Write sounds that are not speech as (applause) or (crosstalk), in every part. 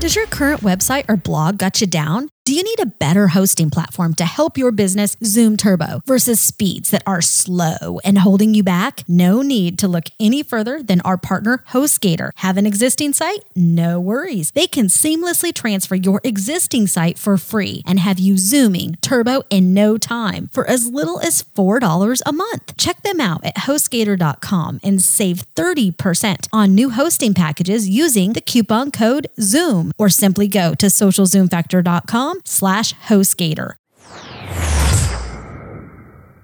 Does your current website or blog got you down? Do you need a better hosting platform to help your business zoom turbo versus speeds that are slow and holding you back? No need to look any further than our partner HostGator. Have an existing site? No worries. They can seamlessly transfer your existing site for free and have you zooming turbo in no time for as little as $4 a month. Check them out at hostgator.com and save 30% on new hosting packages using the coupon code ZOOM or simply go to socialzoomfactor.com slash HostGator.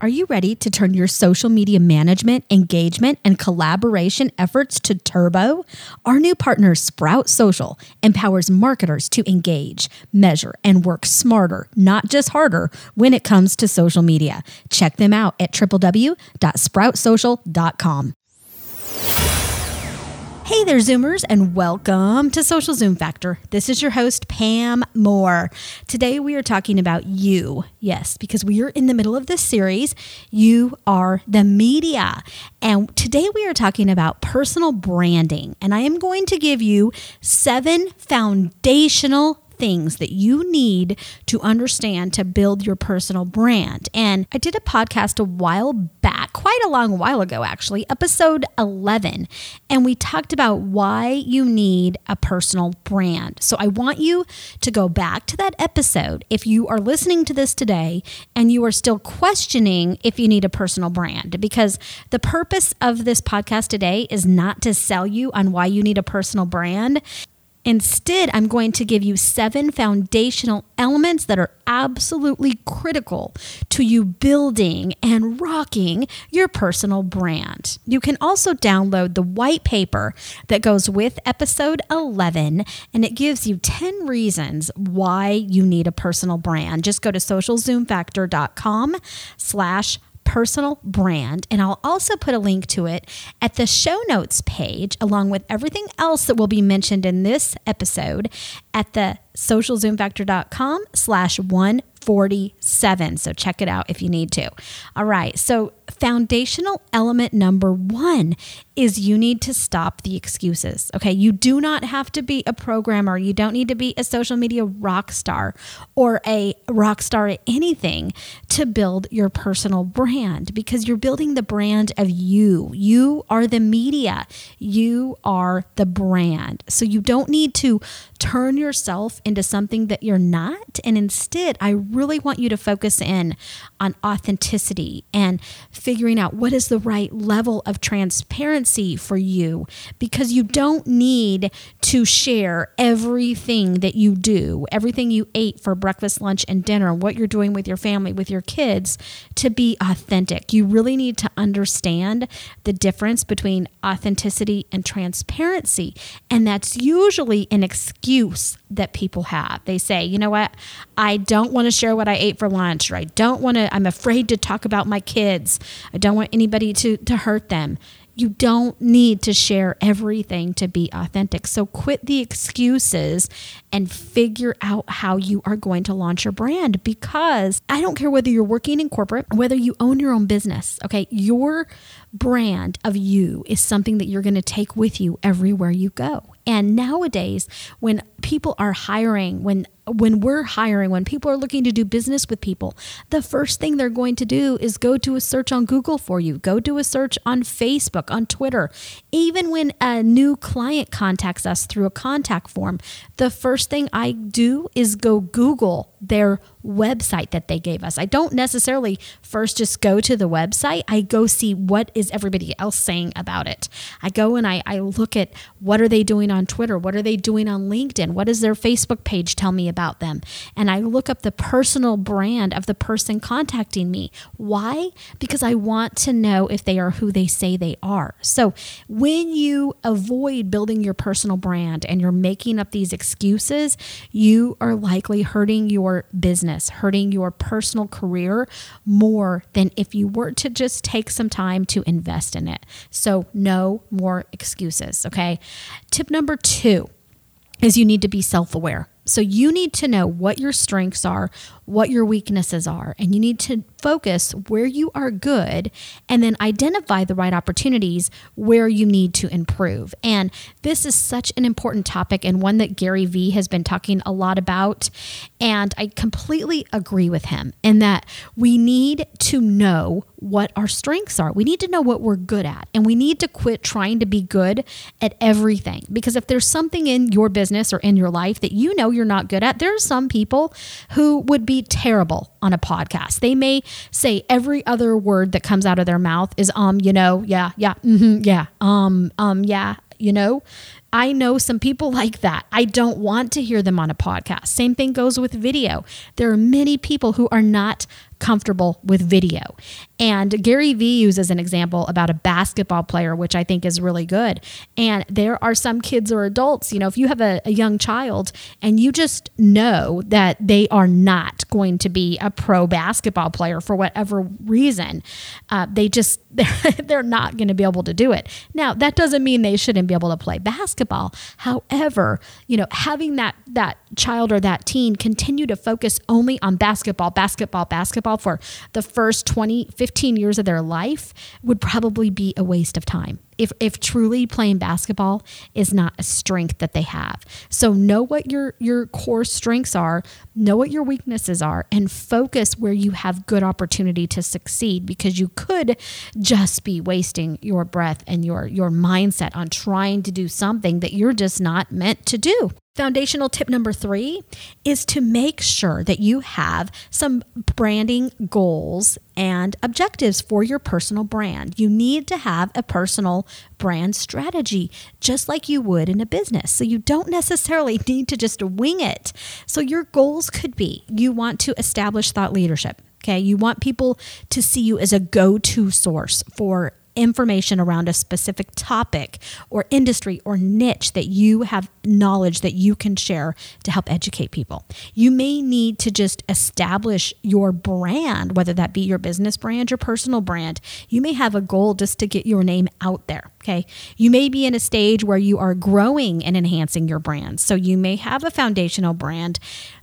Are you ready to turn your social media management, engagement, and collaboration efforts to turbo? Our new partner, Sprout Social, empowers marketers to engage, measure, and work smarter, not just harder, when it comes to social media. Check them out at www.sproutsocial.com. Hey there, Zoomers, and welcome to Social Zoom Factor. This is your host, Pam Moore. Today we are talking about you. Yes, because we are in the middle of this series. You are the media. And today we are talking about personal branding. And I am going to give you seven foundational things that you need to understand to build your personal brand. And I did a podcast a while back, quite a long while ago, actually, episode 11, and we talked about why you need a personal brand. So I want you to go back to that episode if you are listening to this today and you are still questioning if you need a personal brand, because the purpose of this podcast today is not to sell you on why you need a personal brand. Instead, I'm going to give you seven foundational elements that are absolutely critical to you building and rocking your personal brand. You can also download the white paper that goes with episode 11, and it gives you 10 reasons why you need a personal brand. Just go to socialzoomfactor.com slash personal brand. And I'll also put a link to it at the show notes page, along with everything else that will be mentioned in this episode at the socialzoomfactor.com slash 147. So check it out if you need to. All right. So, foundational element number one is you need to stop the excuses. Okay. You do not have to be a programmer. You don't need to be a social media rock star or a rock star at anything to build your personal brand because you're building the brand of you. You are the media, you are the brand. So, you don't need to turn yourself into something that you're not. And instead, I really want you to focus in on authenticity and figuring out what is the right level of transparency for you because you don't need to share everything that you do, everything you ate for breakfast, lunch, and dinner, what you're doing with your family, with your kids to be authentic. You really need to understand the difference between authenticity and transparency. And that's usually an excuse that people have. They say, you know what, I don't want to share what I ate for lunch, or I don't want to, I'm afraid to talk about my kids. I don't want anybody to, to hurt them. You don't need to share everything to be authentic. So quit the excuses and figure out how you are going to launch your brand because I don't care whether you're working in corporate, whether you own your own business, okay? Your brand of you is something that you're going to take with you everywhere you go. And nowadays, when people are hiring, when when we're hiring, when people are looking to do business with people, the first thing they're going to do is go do a search on Google for you, go do a search on Facebook, on Twitter. Even when a new client contacts us through a contact form, the first thing I do is go Google their website that they gave us. I don't necessarily first just go to the website. I go see what is everybody else saying about it. I go and I, I look at what are they doing on Twitter? What are they doing on LinkedIn? What does their Facebook page tell me about? About them and I look up the personal brand of the person contacting me. Why? Because I want to know if they are who they say they are. So when you avoid building your personal brand and you're making up these excuses, you are likely hurting your business, hurting your personal career more than if you were to just take some time to invest in it. So, no more excuses, okay? Tip number two is you need to be self aware. So you need to know what your strengths are, what your weaknesses are, and you need to focus where you are good and then identify the right opportunities where you need to improve. And this is such an important topic and one that Gary Vee has been talking a lot about. And I completely agree with him in that we need to know what our strengths are. We need to know what we're good at, and we need to quit trying to be good at everything. Because if there's something in your business or in your life that you know you're not good at, there are some people who would be terrible on a podcast. They may say every other word that comes out of their mouth is um, you know, yeah, yeah, mm-hmm, yeah, um, um, yeah, you know. I know some people like that. I don't want to hear them on a podcast. Same thing goes with video. There are many people who are not comfortable with video. And Gary Vee uses an example about a basketball player, which I think is really good. And there are some kids or adults, you know, if you have a, a young child and you just know that they are not going to be a pro basketball player for whatever reason, uh, they just, (laughs) they're, they're not going to be able to do it. Now, that doesn't mean they shouldn't be able to play basketball. However, you know, having that, that child or that teen continue to focus only on basketball, basketball, basketball, for the first 20, 15 years of their life would probably be a waste of time. If, if truly playing basketball is not a strength that they have. So know what your your core strengths are, know what your weaknesses are and focus where you have good opportunity to succeed because you could just be wasting your breath and your your mindset on trying to do something that you're just not meant to do. Foundational tip number three is to make sure that you have some branding goals and objectives for your personal brand. You need to have a personal brand strategy, just like you would in a business. So you don't necessarily (laughs) need to just wing it. So your goals could be you want to establish thought leadership. Okay, you want people to see you as a go to source for information around a specific topic or industry or niche that you have knowledge that you can share to help educate people. You may need to just establish your brand, whether that be your business brand, your personal brand. You may have a goal just to get your name out there. Okay. You may be in a stage where you are growing and enhancing your brand. So you may have a foundational brand,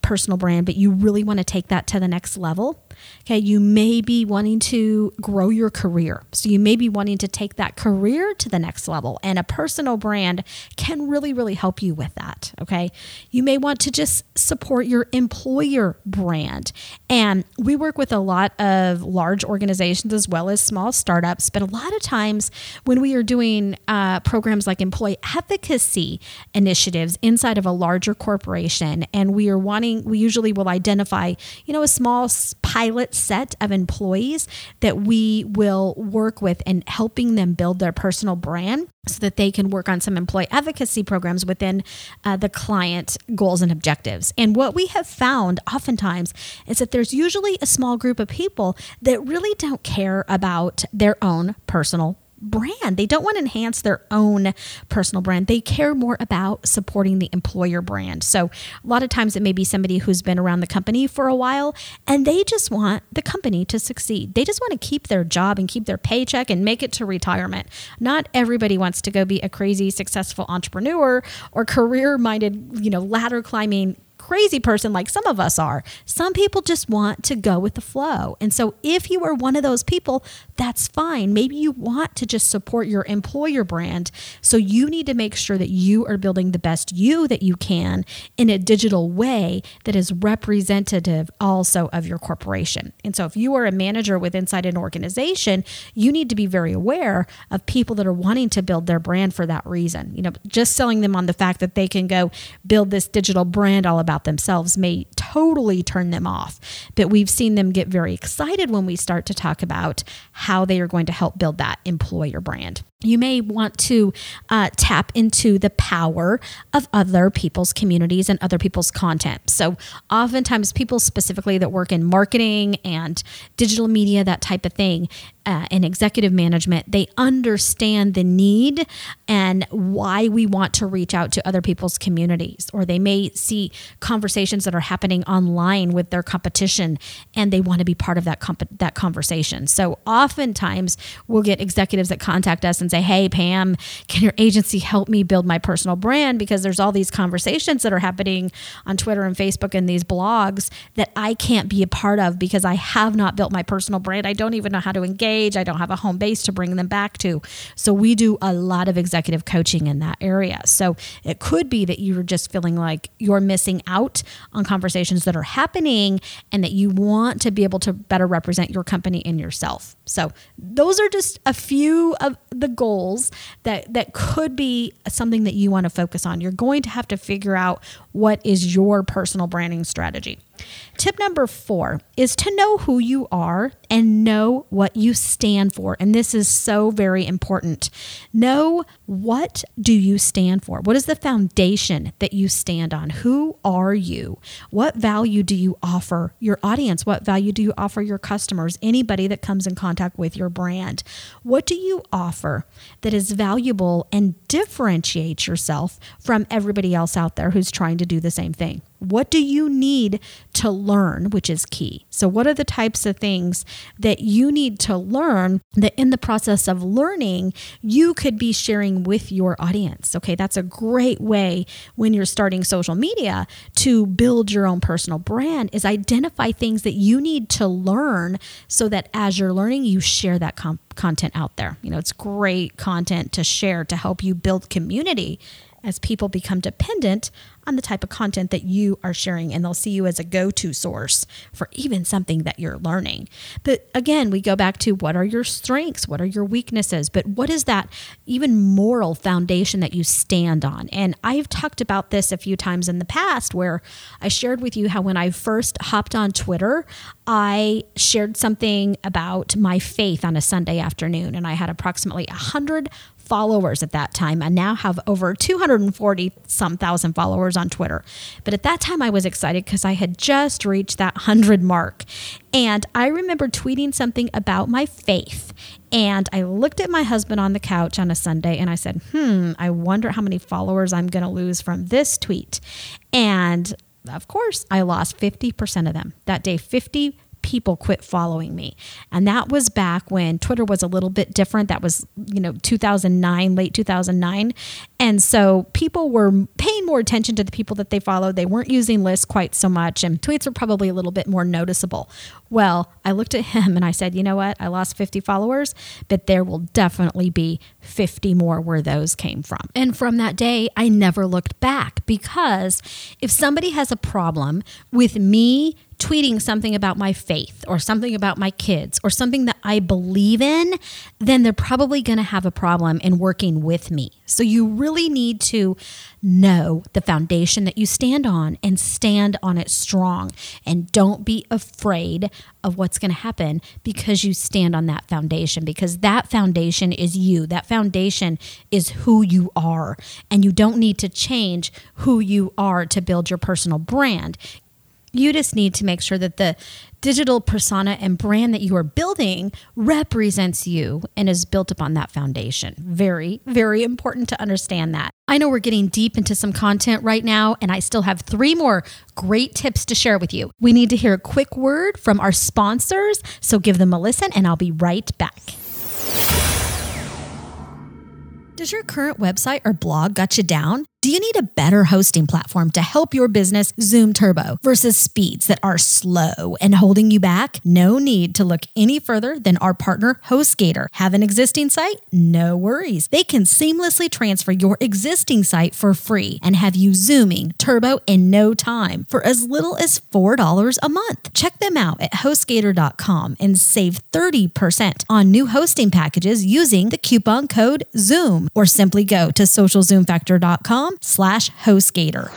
personal brand, but you really want to take that to the next level. Okay, you may be wanting to grow your career. So you may be wanting to take that career to the next level, and a personal brand can really, really help you with that. Okay, you may want to just support your employer brand. And we work with a lot of large organizations as well as small startups, but a lot of times when we are doing uh, programs like employee advocacy initiatives inside of a larger corporation, and we are wanting, we usually will identify, you know, a small pilot pilot set of employees that we will work with and helping them build their personal brand so that they can work on some employee advocacy programs within uh, the client goals and objectives. And what we have found oftentimes is that there's usually a small group of people that really don't care about their own personal brand. They don't want to enhance their own personal brand. They care more about supporting the employer brand. So, a lot of times it may be somebody who's been around the company for a while and they just want the company to succeed. They just want to keep their job and keep their paycheck and make it to retirement. Not everybody wants to go be a crazy successful entrepreneur or career minded, you know, ladder climbing crazy person like some of us are. Some people just want to go with the flow. And so if you are one of those people, that's fine. Maybe you want to just support your employer brand. So you need to make sure that you are building the best you that you can in a digital way that is representative also of your corporation. And so if you are a manager with inside an organization, you need to be very aware of people that are wanting to build their brand for that reason. You know, just selling them on the fact that they can go build this digital brand all about about themselves may totally turn them off. But we've seen them get very excited when we start to talk about how they are going to help build that employer brand. You may want to uh, tap into the power of other people's communities and other people's content. So, oftentimes, people specifically that work in marketing and digital media, that type of thing, uh, and executive management, they understand the need and why we want to reach out to other people's communities. Or they may see conversations that are happening online with their competition and they want to be part of that, comp- that conversation. So, oftentimes, we'll get executives that contact us and say, Hey, Pam, can your agency help me build my personal brand? Because there's all these conversations that are happening on Twitter and Facebook and these blogs that I can't be a part of because I have not built my personal brand. I don't even know how to engage. I don't have a home base to bring them back to. So we do a lot of executive coaching in that area. So it could be that you're just feeling like you're missing out on conversations that are happening and that you want to be able to better represent your company and yourself. So those are just a few of the goals that that could be something that you want to focus on. You're going to have to figure out what is your personal branding strategy. Tip number four is to know who you are and know what you stand for. And this is so very important. Know what do you stand for? What is the foundation that you stand on? Who are you? What value do you offer your audience? What value do you offer your customers? Anybody that comes in contact with your brand? What do you offer that is valuable and differentiates yourself from everybody else out there who's trying to do the same thing? What do you need to learn, which is key? So, what are the types of things that you need to learn that in the process of learning, you could be sharing with your audience? Okay, that's a great way when you're starting social media to build your own personal brand, is identify things that you need to learn so that as you're learning, you share that com- content out there. You know, it's great content to share to help you build community as people become dependent on the type of content that you are sharing and they'll see you as a go-to source for even something that you're learning. But again, we go back to what are your strengths, what are your weaknesses, but what is that even moral foundation that you stand on? And I've talked about this a few times in the past where I shared with you how when I first hopped on Twitter, I shared something about my faith on a Sunday afternoon and I had approximately 100 followers at that time. I now have over 240 some thousand followers on Twitter. But at that time, I was excited because I had just reached that 100 mark. And I remember tweeting something about my faith. And I looked at my husband on the couch on a Sunday and I said, hmm, I wonder how many followers I'm going to lose from this tweet. And of course, I lost 50% of them that day. 50 people quit following me. And that was back when Twitter was a little bit different. That was, you know, 2009, late 2009. And so people were paying more attention to the people that they followed. They weren't using lists quite so much, and tweets were probably a little bit more noticeable. Well, I looked at him and I said, you know what? I lost 50 followers, but there will definitely be 50 more where those came from. And from that day, I never looked back because if somebody has a problem with me tweeting something about my faith or something about my kids or something that I believe in, then they're probably going to have a problem in working with me. So you really need to know the foundation that you stand on and stand on it strong. And don't be afraid of what's going to happen because you stand on that foundation, because that foundation is you. That foundation is who you are. And you don't need to change who you are to build your personal brand. You just need to make sure that the digital persona and brand that you are building represents you and is built upon that foundation. Very, very important to understand that. I know we're getting deep into some content right now, and I still have three more great tips to share with you. We need to hear a quick word from our sponsors, so give them a listen, and I'll be right back. Does your current website or blog got you down? Do you need a better hosting platform to help your business zoom turbo versus speeds that are slow and holding you back? No need to look any further than our partner HostGator. Have an existing site? No worries. They can seamlessly transfer your existing site for free and have you zooming turbo in no time for as little as $4 a month. Check them out at hostgator.com and save 30% on new hosting packages using the coupon code ZOOM or simply go to socialzoomfactor.com slash HostGator.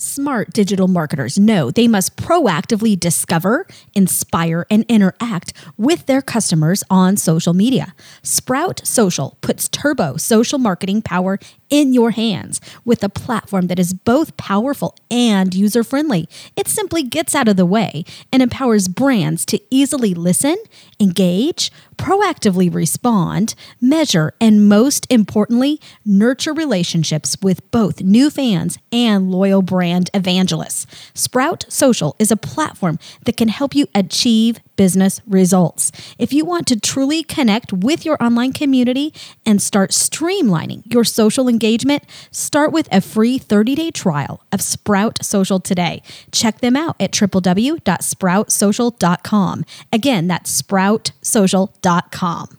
Smart digital marketers know they must proactively discover, inspire, and interact with their customers on social media. Sprout Social puts turbo social marketing power in your hands with a platform that is both powerful and user friendly. It simply gets out of the way and empowers brands to easily listen, engage, proactively respond, measure, and most importantly, nurture relationships with both new fans and loyal brand evangelists. Sprout Social is a platform that can help you achieve business results. If you want to truly connect with your online community and start streamlining your social engagement, start with a free 30 day trial of Sprout Social today. Check them out at www.sproutsocial.com. Again, that's sproutsocial.com.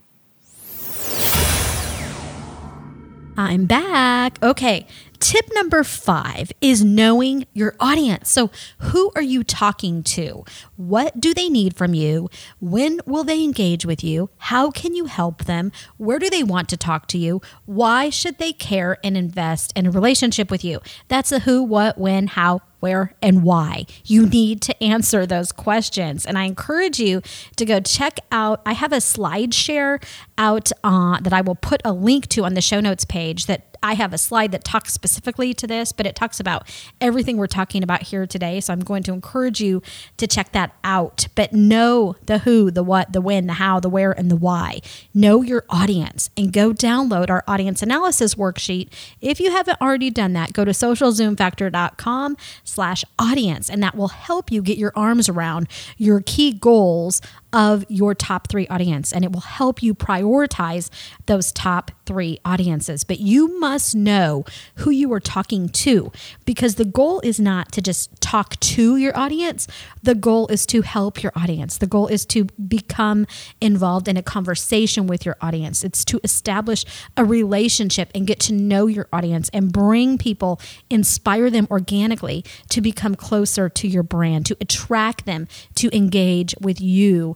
I'm back. Okay. Tip number five is knowing your audience. So, who are you talking to? What do they need from you? When will they engage with you? How can you help them? Where do they want to talk to you? Why should they care and invest in a relationship with you? That's a who, what, when, how, where, and why. You need to answer those questions. And I encourage you to go check out, I have a SlideShare out uh, that I will put a link to on the show notes page that I have a slide that talks specifically to this, but it talks about everything we're talking about here today. So I'm going to encourage you to check that out. But know the who, the what, the when, the how, the where, and the why. Know your audience and go download our audience analysis worksheet. If you haven't already done that, go to socialzoomfactor.com slash audience, and that will help you get your arms around your key goals of your top three audience and it will help you prioritize those top three audiences. But you must know who you are talking to because the goal is not to just talk to your audience. The goal is to help your audience. The goal is to become involved in a conversation with your audience. It's to establish a relationship and get to know your audience and bring people, inspire them organically to become closer to your brand, to attract them to engage with you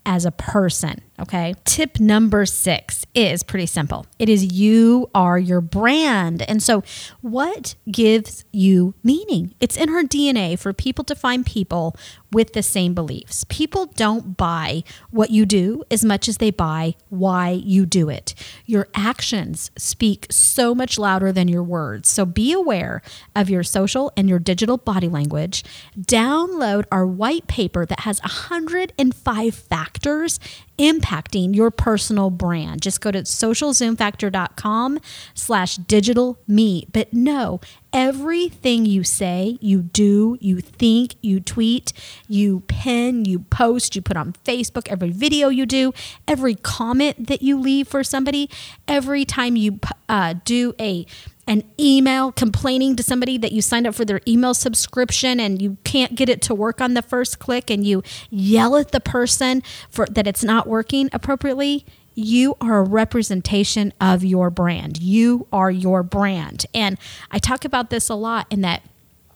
as a person. Okay. Tip number six is pretty simple it is you are your brand. And so, what gives you meaning? It's in our DNA for people to find people with the same beliefs. People don't buy what you do as much as they buy why you do it. Your actions speak so much louder than your words. So be aware of your social and your digital body language. Download our white paper that has 105 factors impacting your personal brand. Just go to socialzoomfactor.com slash digital me. But no, everything you say, you do, you think, you tweet, you pin, you post, you put on Facebook, every video you do, every comment that you leave for somebody, every time you uh, do a an email complaining to somebody that you signed up for their email subscription and you can't get it to work on the first click and you yell at the person for that it's not working appropriately you are a representation of your brand. You are your brand. And I talk about this a lot in that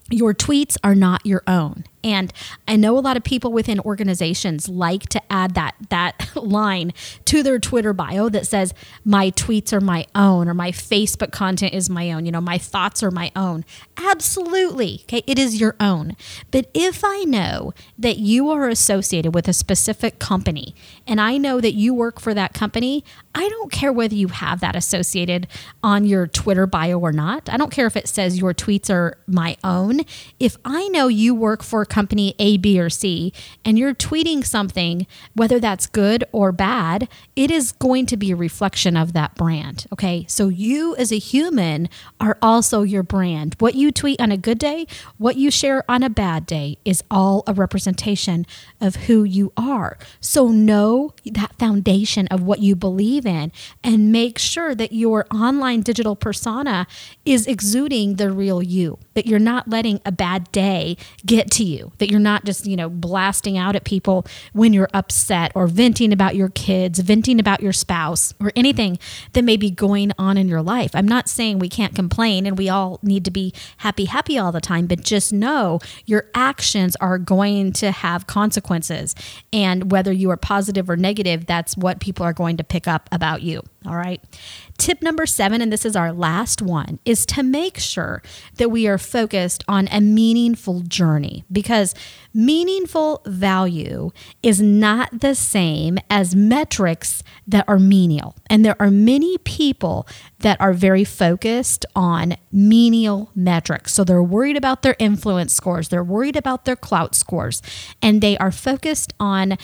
your tweets are not your own. And I know a lot of people within organizations like to add that that (laughs) line to their Twitter bio that says my tweets are my own or my Facebook content is my own, you know, my thoughts are my own. Absolutely. Okay, it is your own. But if I know that you are associated with a specific company and I know that you work for that company, I don't care whether you have that associated on your Twitter bio or not. I don't care if it says your tweets are my own. If I know you work for company A, B, or C, and you're tweeting something, whether that's good or bad, it is going to be a reflection of that brand. Okay. So you as a human are also your brand. What you tweet on a good day, what you share on a bad day is all a representation of who you are. So know that foundation of what you believe in and make sure that your online digital persona is exuding the real you, that you're not letting a bad day get to you that you're not just, you know, blasting out at people when you're upset or venting about your kids, venting about your spouse, or anything that may be going on in your life. I'm not saying we can't complain and we all need to be happy, happy all the time, but just know your actions are going to have consequences. And whether you are positive or negative, that's what people are going to pick up about you. All right. Tip number seven, and this is our last one, is to make sure that we are focused on a meaningful journey. Because meaningful value is not the same as metrics that are menial. And there are many people that are very focused on menial metrics. So they're worried about their influence scores, they're worried about their Klout scores, and they are focused on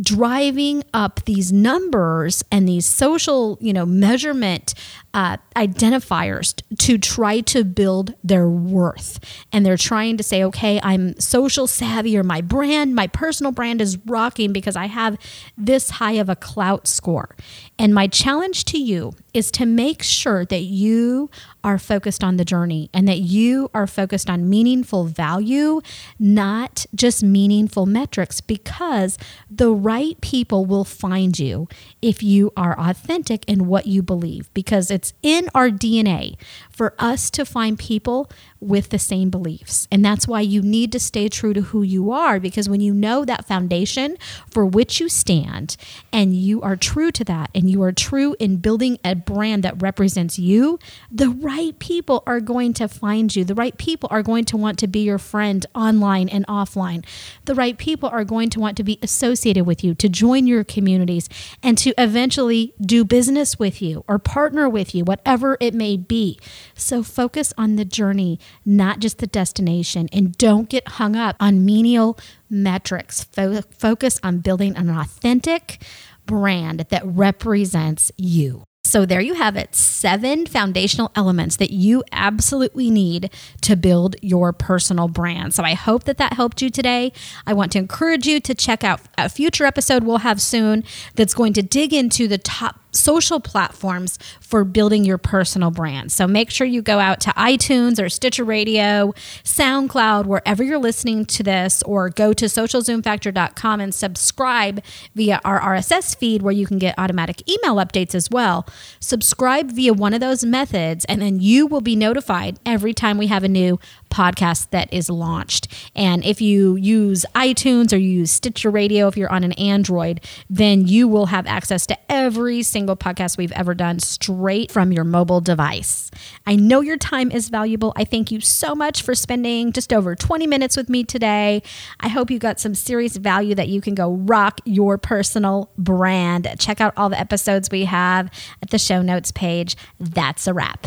driving up these numbers and these social, you know, measurement uh, identifiers to try to build their worth. And they're trying to say, okay, I'm social savvy my brand, my personal brand is rocking because I have this high of a Klout score. And my challenge to you is to make sure that you are focused on the journey and that you are focused on meaningful value, not just meaningful metrics, because the right people will find you if you are authentic in what you believe, because it's in our DNA for us to find people with the same beliefs. And that's why you need to stay true to who you are because when you know that foundation for which you stand and you are true to that and you are true in building a brand that represents you, the right people are going to find you. The right people are going to want to be your friend online and offline. The right people are going to want to be associated with you, to join your communities, and to eventually do business with you or partner with you, whatever it may be. So focus on the journey, not just the destination, and don't get hung up on menial metrics. Fo- focus on building an authentic brand that represents you. So, there you have it seven foundational elements that you absolutely need to build your personal brand. So, I hope that that helped you today. I want to encourage you to check out a future episode we'll have soon that's going to dig into the top social platforms for building your personal brand. So make sure you go out to iTunes or Stitcher Radio, SoundCloud, wherever you're listening to this, or go to socialzoomfactor.com and subscribe via our RSS feed where you can get automatic email updates as well. Subscribe via one of those methods, and then you will be notified every time we have a new podcast that is launched. And if you use iTunes or you use Stitcher Radio, if you're on an Android, then you will have access to every single podcast we've ever done straight from your mobile device. I know your time is valuable. I thank you so much for spending just over 20 minutes with me today. I hope you got some serious value that you can go rock your personal brand. Check out all the episodes we have at the show notes page. That's a wrap.